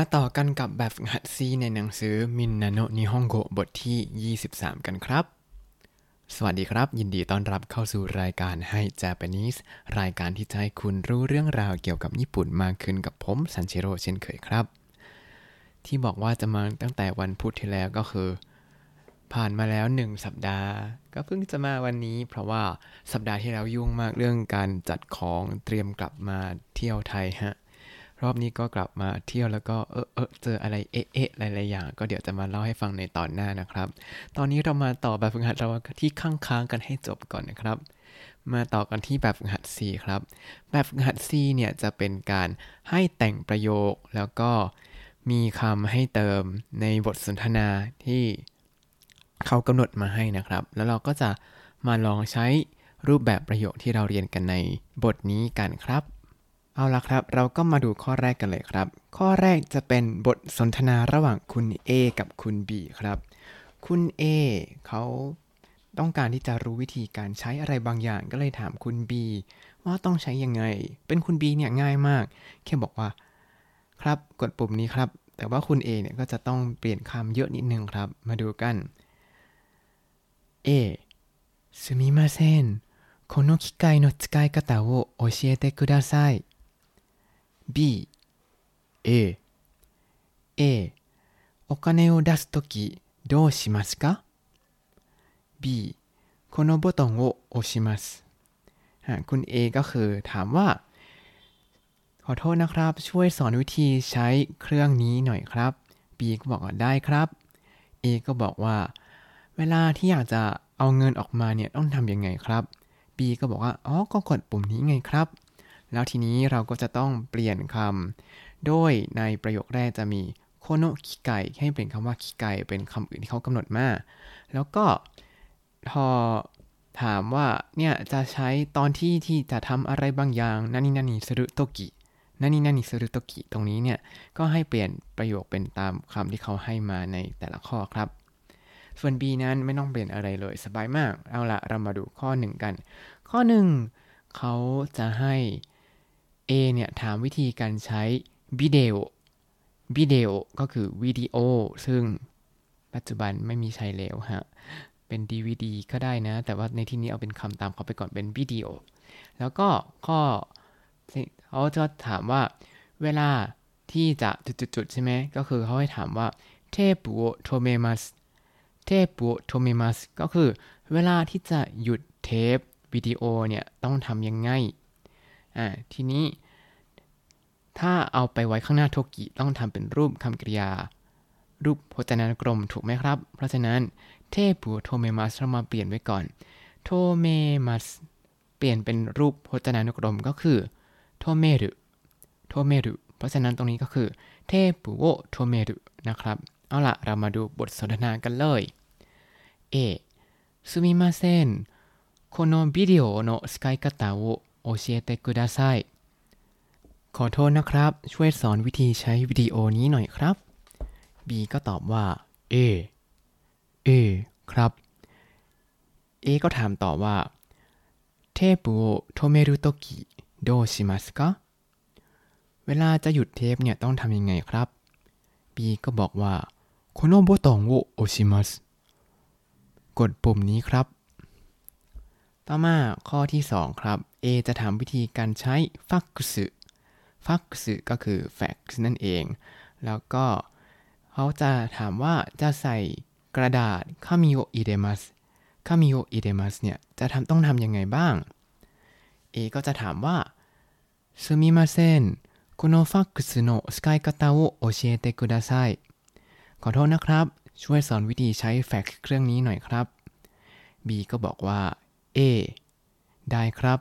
มาต่อกันกับแบบหัดซีในหนังสือมินนาโนนิฮงโกบทที่ 23 กันครับ สวัสดีครับ ยินดีต้อนรับเข้าสู่รายการให้ Japanese รายการที่จะให้คุณรู้เรื่องราวเกี่ยวกับญี่ปุ่นมากขึ้นกับผมซันเชโรเช่นเคยครับ ที่บอกว่าจะมาตั้งแต่วันพุธที่แล้วก็คือ ผ่านมาแล้วหนึ่งสัปดาห์ ก็เพิ่งจะมาวันนี้ เพราะว่าสัปดาห์ที่แล้วยุ่งมากเรื่องการจัดของเตรียมกลับมาเที่ยวไทยฮะ รอบนี้ก็กลับมาเที่ยวแล้วก็เออเออเจออะไรเอ๊ะเอ๊ะหลายๆอย่าง ก็เดี๋ยวจะมาเล่าให้ฟังในตอนหน้านะครับ ตอนนี้เรามาต่อแบบฝึกหัดเราที่ค้างค้างๆกันให้จบก่อนนะครับ มาต่อกันที่แบบฝึกหัด C ครับ แบบฝึกหัด C เนี่ยจะเป็นการให้แต่งประโยคแล้วก็มีคำให้เติมในบทสนทนาที่เขากำหนดมาให้นะครับ แล้วเราก็จะมาลองใช้รูปแบบประโยคที่เราเรียนกันในบทนี้กันครับ เอาละครับ เราก็มาดูข้อแรกกันเลยครับ ข้อแรกจะเป็นบทสนทนาระหว่างคุณ A กับคุณ B ครับ คุณ A เขาต้องการที่จะรู้วิธีการใช้อะไรบางอย่างก็เลยถามคุณ B ว่าต้องใช้ยังไง เป็นคุณ B เนี่ยง่ายมาก แค่บอกว่า ครับกดปุ่มนี้ครับ แต่ว่าคุณ A เนี่ยก็จะต้องเปลี่ยนคำเยอะนิดนึงครับ มาดูกัน A すみませんこの機械の使い方を教えてください B A A お金を出すときどうしますか B このボタンを押しますฮะคุณ A ก็คือถามว่า ขอโทษนะครับ ช่วยสอนวิธีใช้เครื่องนี้หน่อยครับ B ก็บอกว่าได้ครับ A ก็บอกว่า เวลาที่อยากจะเอาเงินออกมาเนี่ยต้องทำยังไงครับ B ก็บอกว่า อ๋อ ก็กดปุ่มนี้ไงครับ แล้วทีนี้เราก็จะต้องเปลี่ยนคำ โดยในประโยคแรกจะมีโคโนะคิไกให้เปลี่ยนคำว่าคิไกเป็นคำอื่นที่เขากำหนดมา แล้วก็พอถามว่าเนี่ยจะใช้ตอนที่ที่จะทำอะไรบางอย่างนานินานิสรุโตกินานินานิสรุโตกิตรงนี้เนี่ยก็ให้เปลี่ยนประโยคเป็นตามคำที่เขาให้มาในแต่ละข้อครับ ส่วน B นั้นไม่ต้องเปลี่ยนอะไรเลยสบายมาก เอาละเรามาดูข้อหนึ่งกัน ข้อหนึ่งเขาจะให้ A เนี่ยถามวิธีการใช้วิดีโอวิดีโอก็คือวิดีโอ ซึ่งปัจจุบันไม่มีใช้แล้วฮะ เป็น DVD ก็ได้นะ แต่ว่าในที่นี้เอาเป็นคำตามเขาไปก่อนเป็นวิดีโอ แล้วก็ข้อเขาจะถามว่าเวลาที่จะจุดๆใช่ไหม ก็คือเขาให้ถามว่าเทปุโอโทเมมัสเทปุโทเมมัสก็คือเวลาที่จะหยุดเทปวิดีโอเนี่ย ต้องทำยังไง อ่า ทีนี้ ถ้าเอาไปไว้ข้างหน้าโทกิต้องทำเป็นรูปคำกริยา รูปพจนานุกรมถูกไหมครับ เพราะฉะนั้นเทปุโทเมมัสเรามาเปลี่ยนไว้ก่อน โทเมมัสเปลี่ยนเป็นรูปพจนานุกรมก็คือโทเมรุโทเมรุเพราะฉะนั้นตรงนี้ก็คือเทปุโอโทเมรุนะครับ เอาละเรามาดูบทสนทนากันเลย A すみませんこのビデオの使い方を โอเชียเตกุดาไซขอโทษนะครับ ช่วยสอนวิธีใช้วิดีโอนี้หน่อยครับ B ก็ตอบว่า เอ เอ ครับ A ก็ถามต่อว่าเทปโอโทเมรุโตกิโดชิมัสกะเวลาจะหยุดเทปเนี่ยต้องทำยังไงครับ B ก็บอกว่าโคโนโบตองโโอชิมัสกดปุ่มนี้ครับ ต่อมาข้อที่ 2 ครับ A จะถามวิธีการใช้ฟักซ์ฟักซ์ก็คือแฟกซ์นั่นเอง แล้วก็เขาจะถามว่าจะใส่กระดาษคามิโออิเดมัสคามิโออิเดมัสเนี่ยจะทำต้องทำยังไงบ้าง A ก็จะถามว่าすみませんこのファックスの使い方を教えてくださいขอโทษนะครับ ช่วยสอนวิธีใช้แฟกซ์เครื่องนี้หน่อยครับ B ก็บอกว่า A ได้ครับ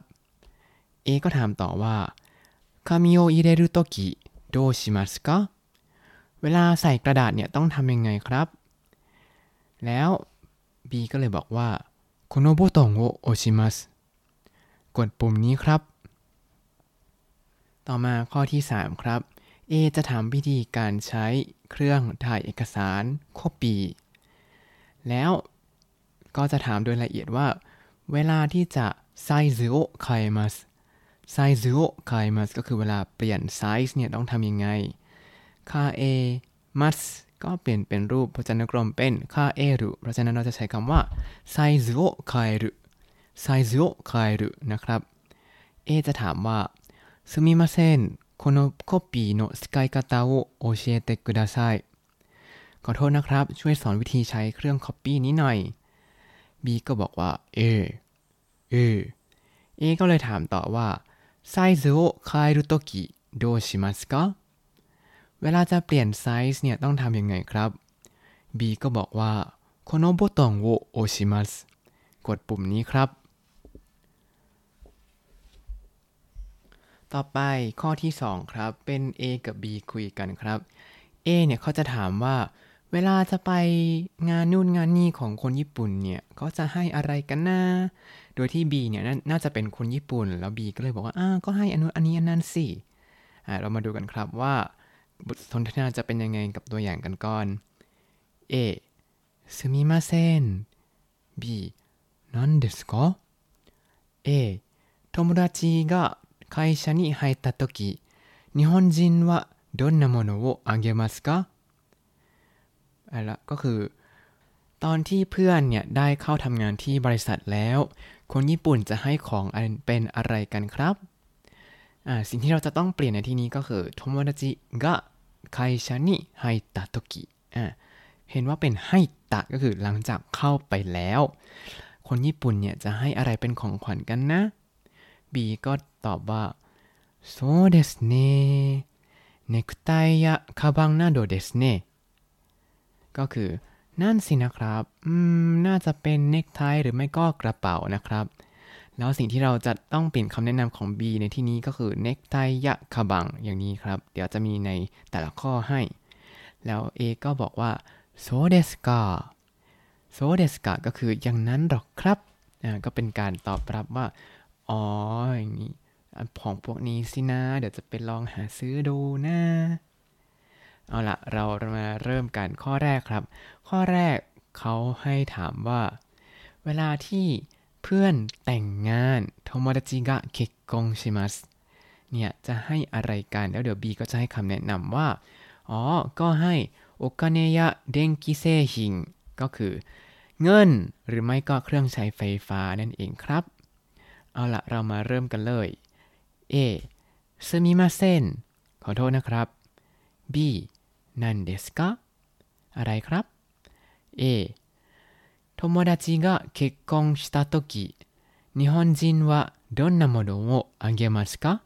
เอก็ถามต่อว่าคามิโออิเรรุโตกิโดชิมัสกะเวลาใส่กระดาษเนี่ยต้องทำยังไงครับ แล้ว B ก็เลยบอกว่าโคโนโบตงโอโอชิมัสกดปุ่มนี้ครับ ต่อมาข้อที่ 3 ครับ A จะถามวิธีการใช้เครื่องถ่ายเอกสารก๊อปปี้แล้วก็จะถามโดยละเอียดว่า เวลาที่จะไซซึโอไคามัส ไซซ์โอคายมัสก็คือเวลาเปลี่ยนไซส์เนี่ยต้องทำยังไง คาเอมัสก็เปลี่ยนเป็นรูปพจนานุกรมเป็นคาเอรุเพราะฉะนั้นเราจะใช้คำว่าไซซุโอคาเอรุไซซุโอคาเอรุนะครับ เอจะถามว่าすみませんこのコピーの使い方を教えてくださいขอโทษนะครับ ช่วยสอนวิธีใช้เครื่อง Copy นี้หน่อย B ก็บอกว่า เอ เอ เอก็เลยถามต่อว่า ไซส์を変えるときどうしますかเวลาจะเปลี่ยนไซส์เนี่ยต้องทำยังไงครับ B ก็บอกว่าこのボタンを押しますกดปุ่มนี้ครับ ต่อไปข้อที่ 2 ครับ เป็น A กับ B คุยกันครับ A เนี่ยเขาจะถามว่า เวลาจะไปงานนู่นงานนี่ของคนญี่ปุ่นเนี่ยเขาจะให้อะไรกันนะ โดยที่ B เนี่ยนาน่าจะเป็นคนญี่ปุ่น แล้ว B ก็เลยบอกว่าอ้าก็ให้อันนู้นอันนี้อันนั้นสิอ่าเรามาดูกันครับว่าบทสนทนาจะเป็นยังไงกับตัวอย่างกันก่อน A すみません B 何ですか A 友達が会社に入った時日本人はどんなものをあげますかอะไรละก็คือ ตอนที่เพื่อนเนี่ยได้เข้าทำงานที่บริษัทแล้ว คนญี่ปุ่นจะให้ของอันเป็นอะไรกันครับอ่าสิ่งที่เราจะต้องเปลี่ยนในที่นี้ก็คือโทโมดาจิกะไคชานิไฮตะโตกิอ่าเห็นว่าเป็นให้ตะก็คือหลังจากเข้าไปแล้ว คนญี่ปุ่นเนี่ยจะให้อะไรเป็นของขวัญกันนะ B ก็ตอบว่าそうですねネクタイやカバンなどですねก็คือ นั่นสินะครับ อืม น่าจะเป็นเนคไทหรือไม่ก็กระเป๋านะครับ แล้วสิ่งที่เราจะต้องเปลี่ยนคำแนะนำของ B ในที่นี้ก็คือเนคไทยะคาบังอย่างนี้ครับ เดี๋ยวจะมีในแต่ละข้อให้ แล้ว A ก็บอกว่าโซเดสกาโซเดสกาก็คืออย่างนั้นหรอกครับ อ่า ก็เป็นการตอบรับว่า อ๋อ อย่างนี้ของพวกนี้สินะ เดี๋ยวจะไปลองหาซื้อดูนะ เอาละเรามาเริ่มกันข้อแรกครับ ข้อแรกเขาให้ถามว่า เวลาที่เพื่อนแต่งงานโทมดาจิกะเกกงชิมัสเนี่ยจะให้อะไรกันแล้วเดี๋ยวบีก็จะให้คำแนะนำว่า อ๋อ ก็ให้โอกาเนยะเดงกิเซฮิงก็คือ เงินหรือไม่ก็เครื่องใช้ไฟฟ้านั่นเองครับ เอาละเรามาเริ่มกันเลย A ซึมิมาเซนขอโทษนะครับ B 何ですかอะไรครับ A 友達が結婚したとき日本人はどんなものをあげますか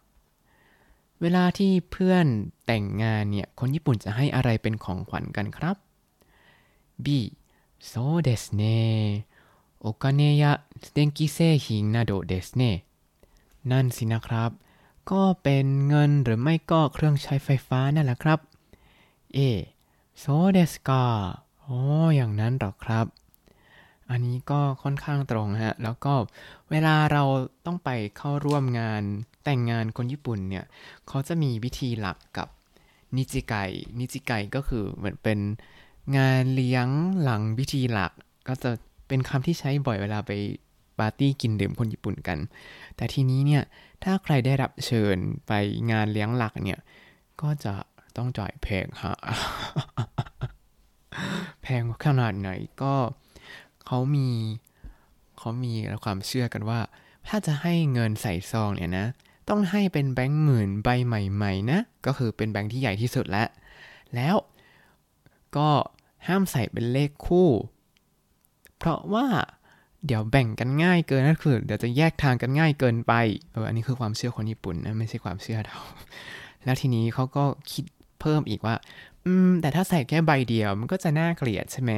เวลาที่เพื่อนแต่งงานเนี่ย คนญี่ปุ่นจะให้อะไรเป็นของขวัญกันครับ B そうですねお金や電気製品などですねนั่นสินะครับ ก็เป็นเงินหรือไม่ก็เครื่องใช้ไฟฟ้านั่นแหละครับ เอโซเดสกาอ๋ออย่างนั้นหรอครับ อันนี้ก็ค่อนข้างตรงฮะ แล้วก็เวลาเราต้องไปเข้าร่วมงานแต่งงานคนญี่ปุ่นเนี่ย เขาจะมีวิธีหลักกับนิจิไกนิจิไกก็คือเหมือนเป็นงานเลี้ยงหลังพิธีหลัก ก็จะเป็นคำที่ใช้บ่อยเวลาไปปาร์ตี้กินดื่มคนญี่ปุ่นกัน แต่ทีนี้เนี่ย ถ้าใครได้รับเชิญไปงานเลี้ยงหลักเนี่ย ก็จะ ต้องจ่ายแพงฮะ แพงขนาดไหนก็เขามีเขามีความเชื่อกันว่า ถ้าจะให้เงินใส่ซองเนี่ยนะ ต้องให้เป็นแบงค์หมื่นใบใหม่ๆนะ ก็คือเป็นแบงค์ที่ใหญ่ที่สุดแล้ว แล้วก็ห้ามใส่เป็นเลขคู่ เพราะว่าเดี๋ยวแบ่งกันง่ายเกินนั่นคือเดี๋ยวจะแยกทางกันง่ายเกินไปเอออันนี้คือความเชื่อคนญี่ปุ่นนะไม่ใช่ความเชื่อเรา แล้วทีนี้เขาก็คิด เพิ่มอีกว่า อืม แต่ถ้าใส่แค่ใบเดียวมันก็จะน่าเกลียดใช่ไหม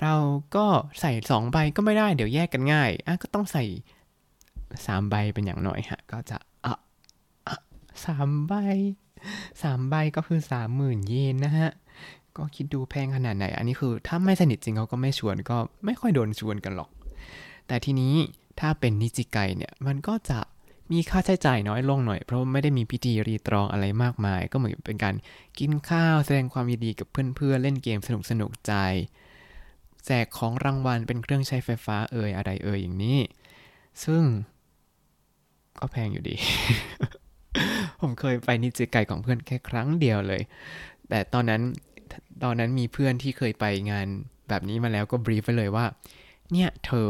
เราก็ใส่สองใบก็ไม่ได้เดี๋ยวแยกกันง่ายอะก็ต้องใส่สามใบเป็นอย่างน้อยฮะ ก็จะอะอะสามใบสามใบก็คือสามหมื่นเยนนะฮะ ก็คิดดูแพงขนาดไหน อันนี้คือถ้าไม่สนิทจริงเขาก็ไม่ชวนก็ไม่ค่อยโดนชวนกันหรอก แต่ทีนี้ถ้าเป็นนิจิไกเนี่ย มันก็จะ มีค่าใช้จ่ายน้อยลงหน่อย เพราะไม่ได้มีพิธีรีตรองอะไรมากมาย ก็เหมือนเป็นการกินข้าวแสดงความยินดีกับเพื่อนๆเล่นเกมสนุกสนุกใจ แจกของรางวัลเป็นเครื่องใช้ไฟฟ้าเอ่ยอะไรเอ่ยอย่างนี้ ซึ่ง ก็แพงอยู่ดี ผมเคยไปนิจิไกของเพื่อนแค่ครั้งเดียวเลย แต่ตอนนั้นตอนนั้นมีเพื่อนที่เคยไปงานแบบนี้มาแล้วก็บรีฟไปเลยว่า เนี่ยเธอ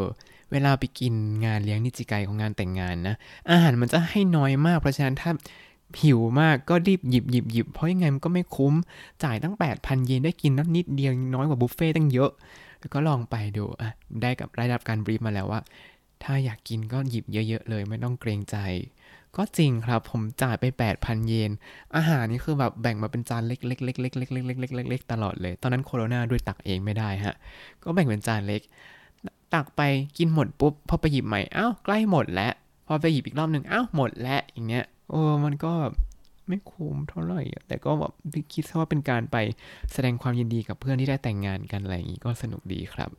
เวลาไปกินงานเลี้ยงนิจิไกของงานแต่งงานนะ อาหารมันจะให้น้อยมาก เพราะฉะนั้นถ้าหิวมากก็รีบหยิบหยิบหยิบเพราะยังไงมันก็ไม่คุ้ม จ่ายตั้ง 8,000 เยนได้กินนันิดเดียวน้อยกว่าบุฟเฟ่ตั้งเยอะ แล้วก็ลองไปดูอะได้กับได้รับการบรีฟมาแล้วว่า ถ้าอยากกินก็หยิบเยอะ ๆ เลยไม่ต้องเกรงใจ ก็จริงครับผมจ่ายไป 8,000 เยน อาหารนี่คือแบบแบ่งมาเป็นจานเล็กๆเล็กๆเล็กๆเล็กๆเล็กๆๆตลอดเลย ตอนนั้นโคโรนาด้วยตักเองไม่ได้ฮะ ก็แบ่งเป็นจานเล็ก ตักไปกินหมดปุ๊บพอไปหยิบใหม่อ้าวใกล้หมดแล้วพอไปหยิบอีกรอบหนึ่งอ้าวหมดแล้วอย่างเงี้ยโอ้มันก็แบบไม่คุ้มเท่าไหร่แต่ก็แบบคิดซะว่าเป็นการไปแสดงความยินดีกับเพื่อนที่ได้แต่งงานกันอะไรอย่างนี้ก็สนุกดีครับ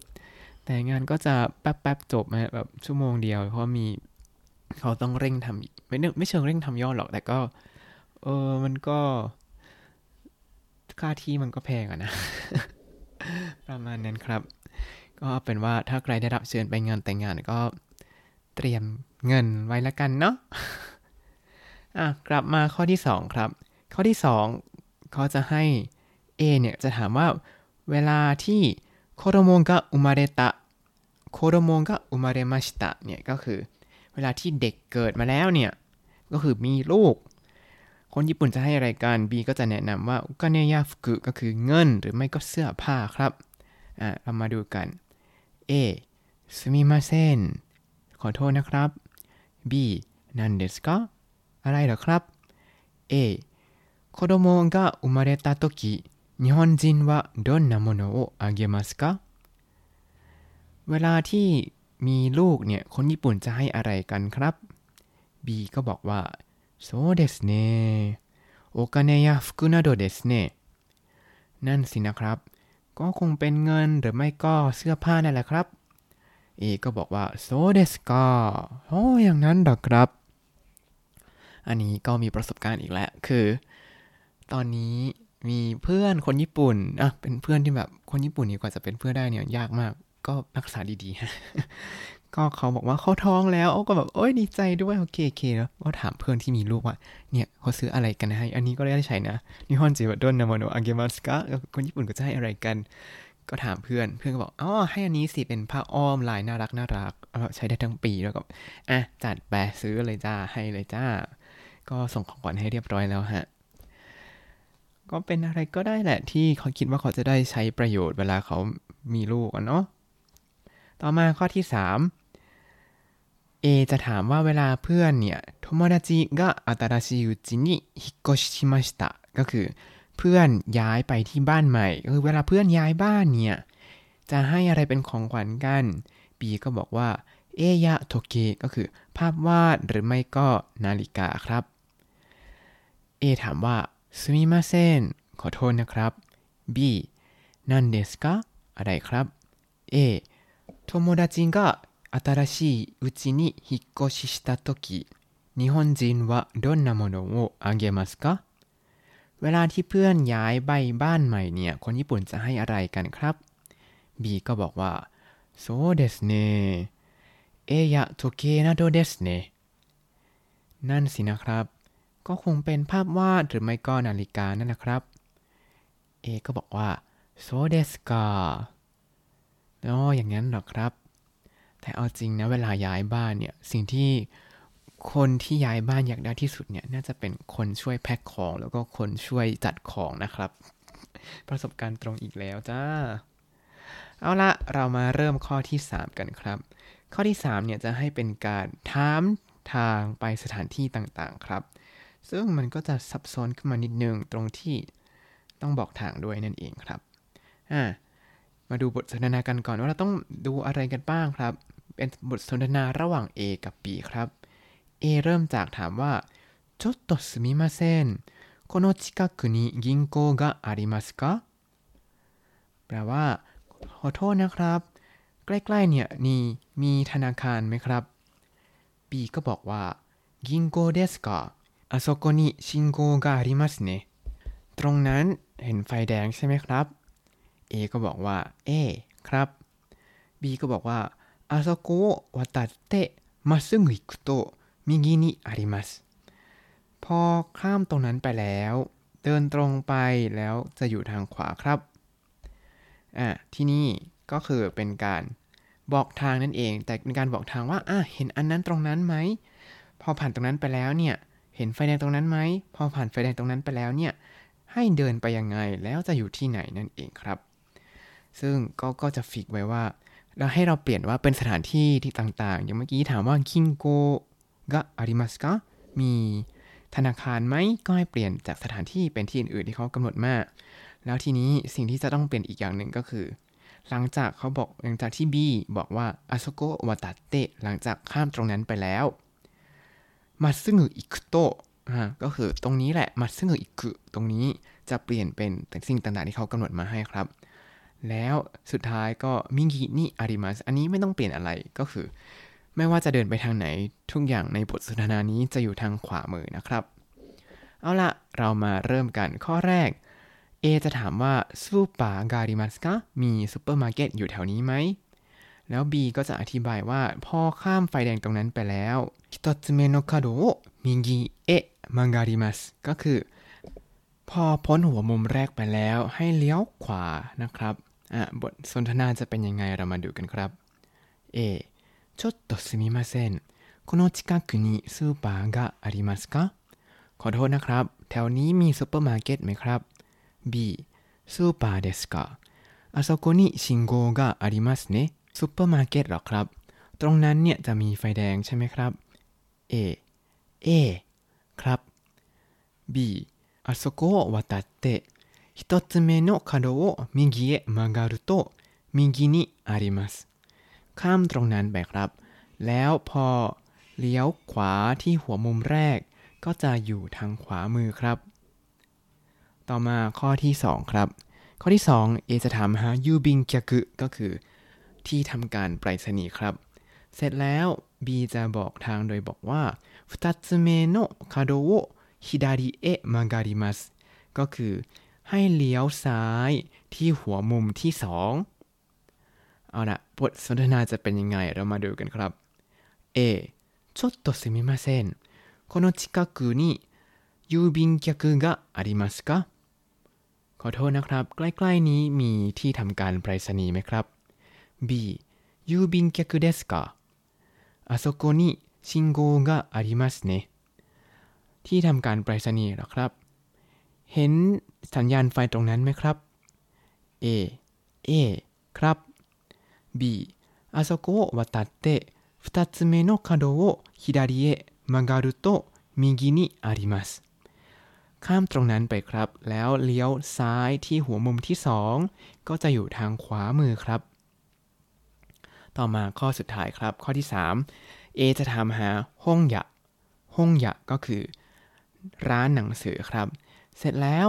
แต่งานก็จะแป๊บๆจบนะแบบชั่วโมงเดียว เพราะมีเขาต้องเร่งทำไม่ไม่เชิงเร่งทำยอดหรอก แต่ก็เออมันก็ค่าที่มันก็แพงอะนะ ประมาณนั้นครับ ก็เป็นว่าถ้าใครได้รับเชิญไปงานแต่งงานก็เตรียมเงินไว้ละกันเนาะอะกลับมาข้อที่ 2 ครับ ข้อที่2เขาจะให้ A เนี่ยจะถามว่าเวลาที่โคโรโมงกะอุมาเรตะโคโรโมงกะอุมาเรมาชิตะเนี่ยก็คือ เวลาที่เด็กเกิดมาแล้วเนี่ย ก็คือมีลูก คนญี่ปุ่นจะให้อะไรกัน B ก็จะแนะนำว่าอุกาเนยาฟุกุก็คือเงินหรือไม่ก็เสื้อผ้าครับอะเรามาดูกัน A すみませんขอโทษนะครับ B 何ですかอะไรเหรอครับ A 子供が生まれた時日本人はどんなものをあげますかเวลาที่มีลูกเนี่ย คนญี่ปุ่นจะให้อะไรกันครับ B ก็บอกว่าそうですねお金や服などですねนั่นสินะครับ ก็คงเป็นเงินหรือไม่ก็เสื้อผ้านั่นแหละครับ A ก็บอกว่าそうですかโอ้อย่างนั้นหรอครับ อันนี้ก็มีประสบการณ์อีกแล้ว คือ ตอนนี้มีเพื่อนคนญี่ปุ่นอะเป็นเพื่อนที่แบบคนญี่ปุ่นนี่กว่าจะเป็นเพื่อนได้เนี่ยยากมาก ก็รักษาดีๆฮะ ก็เขาบอกว่าเขาท้องแล้วก็แบบโอ้ยดีใจด้วยโอเคโอเคแล้วก็ถามเพื่อนที่มีลูกว่าเนี่ยเขาซื้ออะไรกันให้ อันนี้ก็ได้ใช้นะนิฮอนจิวะดนนามโนอาเกมัสกะคนญี่ปุ่นก็จะให้อะไรกัน ก็ถามเพื่อนเพื่อนก็บอกอ๋อให้อันนี้สิเป็นผ้าอ้อมลายน่ารักน่ารักใช้ได้ทั้งปีแล้วก็อะจัดไปซื้อเลยจ้าให้เลยจ้า ก็ส่งของขวัญให้เรียบร้อยแล้วฮะก็เป็นอะไรก็ได้แหละที่เขาคิดว่าเขาจะได้ใช้ประโยชน์เวลาเขามีลูกอะเนาะต่อมาข้อที่3 A จะถามว่าเวลาเพื่อนเนี่ยโทโมดาจิก็อัตราชิอุจินิฮิโกชิมาชิตะก็คือเพื่อนย้ายไปที่บ้านใหม่คือเวลาเพื่อนย้ายบ้านเนี่ย จะให้อะไรเป็นของขวัญกัน B ก็บอกว่า เอยะโทเกก็คือ ภาพวาดหรือไม่ก็นาฬิกาครับ A ถามว่าสมิมาเซนขอโทษนะครับ B นันเดสกะอะไรครับ A โทโมดาจิが新しい家に引っ越しした時日本人はどんなものをあげますかเวลาที่เพื่อนย้ายใบบ้านใหม่เนี่ย คนญี่ปุ่นจะให้อะไรกันครับ B ก็บอกว่าโซเดสเนเอยะโทเกนาโดเดสเนนั่นสินะครับก็คงเป็นภาพวาดหรือไม่ก็นาฬิกานั่นแหละครับ เอก็บอกว่าโซเดสกาอ๋ออย่างนั้นหรอครับ แต่เอาจริงนะเวลาย้ายบ้านเนี่ย สิ่งที่คนที่ย้ายบ้านอยากได้ที่สุดเนี่ย น่าจะเป็นคนช่วยแพ็คของ แล้วก็คนช่วยจัดของนะครับ ประสบการณ์ตรงอีกแล้วจ้า เอาละเรามาเริ่มข้อที่ 3 กันครับ ข้อที่ 3 เนี่ยจะให้เป็นการถามทางไปสถานที่ต่างๆครับ ซึ่งมันก็จะซับซ้อนขึ้นมานิดนึงตรงที่ต้องบอกทางด้วยนั่นเองครับอ่ามาดูบทสนทนากันก่อนว่าเราต้องดูอะไรกันบ้างครับ เป็นบทสนทนาระหว่าง A กับ B ครับ A เริ่มจากถามว่าちょっとすみませんこの近くに銀行がありますかแปลว่า ขอโทษนะครับ ใกล้ๆเนี่ยนี่มีธนาคารไหมครับ B ก็บอกว่า銀行ですかあそこに信号がありますねตรงนั้นเห็นไฟแดงใช่ไหมครับ A ก็บอกว่าเอครับ B ก็บอกว่า あそこを渡ってまっすぐ行くと右にありますพอข้ามตรงนั้นไปแล้ว เดินตรงไปแล้วจะอยู่ทางขวาครับอ่ะที่นี่ก็คือเป็นการบอกทางนั่นเอง แต่เป็นการบอกทางว่าอ่ะเห็นอันนั้นตรงนั้นไหมพอผ่านตรงนั้นไปแล้วเนี่ยเห็นไฟแดงตรงนั้นไหมพอผ่านไฟแดงตรงนั้นไปแล้วเนี่ยให้เดินไปยังไงแล้วจะอยู่ที่ไหนนั่นเองครับ ซึ่งก็ก็จะฟิกไว้ว่า เราให้เราเปลี่ยนว่าเป็นสถานที่ที่ต่างๆ อย่างเมื่อกี้ถามว่าคิงโกกะอาริมัสกะมีธนาคารไหมก็ให้เปลี่ยนจากสถานที่เป็นที่อื่นๆที่เขากำหนดมา แล้วทีนี้สิ่งที่จะต้องเปลี่ยนอีกอย่างหนึ่งก็คือ หลังจากเขาบอกหลังจากที่บีบอกว่าอาโซโกวาตาเตะหลังจากข้ามตรงนั้นไปแล้วมาซึ่งอิคุโตะก็คือตรงนี้แหละมาซึ่งอิคุตรงนี้จะเปลี่ยนเป็นสิ่งต่างๆที่เขากำหนดมาให้ครับ แล้วสุดท้ายก็มิงินิอาริมัสอันนี้ไม่ต้องเปลี่ยนอะไรก็คือ ไม่ว่าจะเดินไปทางไหน ทุกอย่างในบทสนทนานี้จะอยู่ทางขวามือนะครับ เอาละเรามาเริ่มกันข้อแรก A จะถามว่าซูปาการิมัสกะมีซูเปอร์มาร์เก็ตอยู่แถวนี้ไหม แล้ว B ก็จะอธิบายว่าพอข้ามไฟแดงตรงนั้นไปแล้ว1つ目の角を右へ曲がります ก็คือ พอพ้นหัวมุมแรกไปแล้วให้เลี้ยวขวานะครับอ่ะบทสนทนาจะเป็นยังไงเรามาดูกันครับ A ちょっとすみませんこの近くにスーパーがありますかขอโทษนะครับ แถวนี้มีซูเปอร์มาร์เก็ตไหมครับ B スーパーですかあそこに信号がありますねซูเปอร์มาร์เก็ตหรอครับ ตรงนั้นเนี่ยจะมีไฟแดงใช่ไหมครับ A A ครับ B あそこを渡って一つ目の角を右へ曲がると右にありますข้ามตรงนั้นไปครับ แล้วพอเลี้ยวขวาที่หัวมุมแรก ก็จะอยู่ทางขวามือครับ ต่อมาข้อที่ 2 ครับ ข้อที่ 2 เอจะถามหายูบิงกิกุก็คือที่ทำการไปรษณีย์ครับ เสร็จแล้ว B จะบอกทางโดยบอกว่า2つ目の角を 左へ曲がりますก็คือ ให้เลี้ยวซ้ายที่หัวมุมที่ 2 เอาละบทสนทนาจะเป็นยังไงเรามาดูกันครับ A ちょっとすみませんこの近くに郵便局がありますかขอโทษนะครับ ใกล้ๆนี้มีที่ทำการไปรษณีย์ไหมครับ B 郵便局ですかあそこに信号がありますね ที่ทำการไปรษณีย์หรอครับ เห็นสัญญาณไฟตรงนั้นไหมครับ A A ครับ B あそこを渡って2つ目の角を左へ曲がると右にありますข้ามตรงนั้นไปครับ แล้วเลี้ยวซ้ายที่หัวมุมที่ 2 ก็จะอยู่ทางขวามือครับ ต่อมาข้อสุดท้ายครับ ข้อที่ 3 A จะถามหาห้องยะห้องยะก็คือ ร้านหนังสือครับ เสร็จแล้ว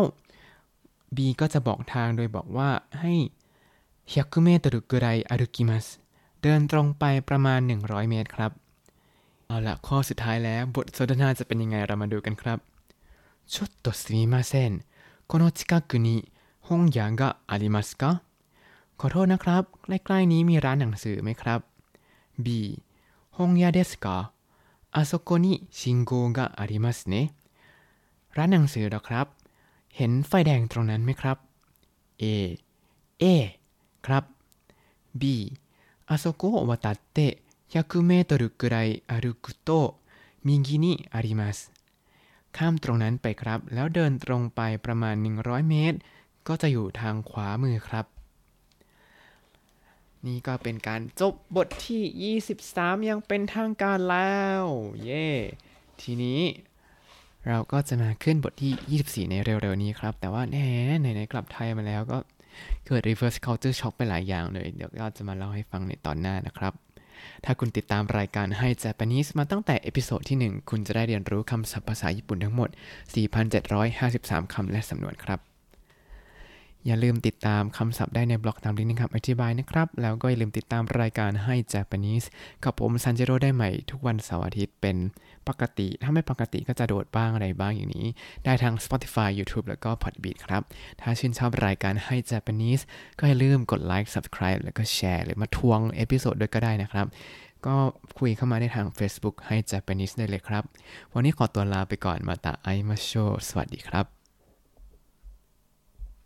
B ก็จะบอกทางโดยบอกว่าให้100เมตรぐらい歩きますเดินตรงไปประมาณ 100 เมตรครับ เอาละข้อสุดท้ายแล้ว บทสนทนาจะเป็นยังไงเรามาดูกันครับちょっとすみませんこの近くに本屋がありますかขอโทษนะครับ ใกล้ๆนี้มีร้านหนังสือไหมครับ B 本屋ですかあそこに信号がありますね ร้านหนังสือหรอครับ เห็นไฟแดงตรงนั้นไหมครับ A A ครับ B あそこを渡って100メートルくらい歩くと右にありますข้ามตรงนั้นไปครับ แล้วเดินตรงไปประมาณ 100 เมตร ก็จะอยู่ทางขวามือครับ นี่ก็เป็นการจบบทที่ 23 ยังเป็นทางการแล้ว เย่ทีนี้ เราก็จะมาขึ้นบทที่ 24 ในเร็วๆนี้ครับ แต่ว่าแน่ไหนๆกลับไทยมาแล้วก็เกิด reverse culture shock ไปหลายอย่างเลย เดี๋ยวก็จะมาเล่าให้ฟังในตอนหน้านะครับ ถ้าคุณติดตามรายการให้ Japanese มาตั้งแต่เอพิโซดที่ 1 คุณจะได้เรียนรู้คำศัพท์ภาษาญี่ปุ่นทั้งหมด 4,753 คำและสำนวนครับ อย่าลืมติดตามคำศัพท์ได้ในบล็อกตามลิงก์นะครับอธิบายนะครับ แล้วก็อย่าลืมติดตามรายการให้ Japanese กับผมซันเจโรได้ใหม่ทุกวันเสาร์อาทิตย์เป็นปกติ ถ้าไม่ปกติก็จะโดดบ้างอะไรบ้างอย่างนี้ ได้ทาง Spotify YouTube แล้วก็ Podbean ครับ ถ้าชื่นชอบรายการให้ Japanese ก็อย่าลืมกดไลค์ Subscribe แล้วก็แชร์หรือมาทวง episode ด้วยก็ได้นะครับก็คุยเข้ามาได้ทาง Facebook Hai Japanese ได้เลยครับ วันนี้ขอตัวลาไปก่อนまた会いましょう สวัสดีครับ